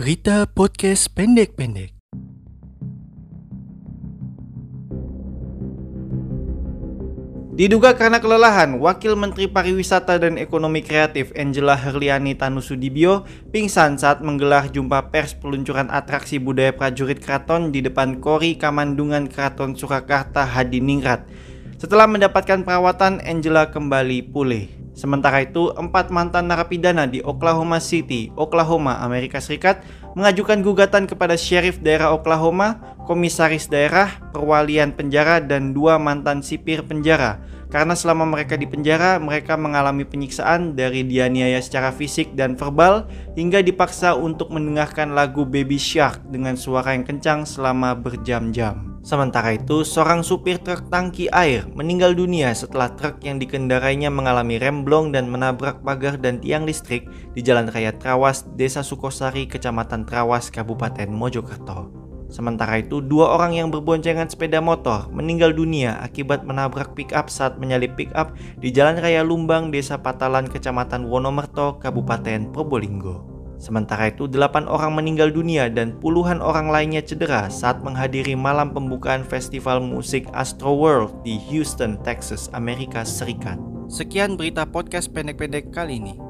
Berita podcast pendek-pendek. Diduga karena kelelahan, Wakil Menteri Pariwisata dan Ekonomi Kreatif Angela Herliani Tanusudibio pingsan saat menggelar jumpa pers peluncuran atraksi budaya prajurit keraton di depan Kori Kamandungan Keraton Surakarta Hadiningrat. Setelah mendapatkan perawatan, Angela kembali pulih. Sementara itu, empat mantan narapidana di Oklahoma City, Oklahoma, Amerika Serikat mengajukan gugatan kepada Sheriff daerah Oklahoma, Komisaris daerah, Perwalian penjara, dan dua mantan sipir penjara karena selama mereka di penjara, mereka mengalami penyiksaan dari dianiaya secara fisik dan verbal hingga dipaksa untuk mendengarkan lagu Baby Shark dengan suara yang kencang selama berjam-jam. Sementara itu, seorang supir truk tangki air meninggal dunia setelah truk yang dikendarainya mengalami remblong dan menabrak pagar dan tiang listrik di Jalan Raya Trawas, Desa Sukosari, Kecamatan Trawas, Kabupaten Mojokerto. Sementara itu, dua orang yang berboncengan sepeda motor meninggal dunia akibat menabrak pick-up saat menyalip pick-up di Jalan Raya Lumbang, Desa Patalan, Kecamatan Wonomerto, Kabupaten Probolinggo. Sementara itu, delapan orang meninggal dunia dan puluhan orang lainnya cedera saat menghadiri malam pembukaan festival musik Astro World di Houston, Texas, Amerika Serikat. Sekian berita podcast pendek-pendek kali ini.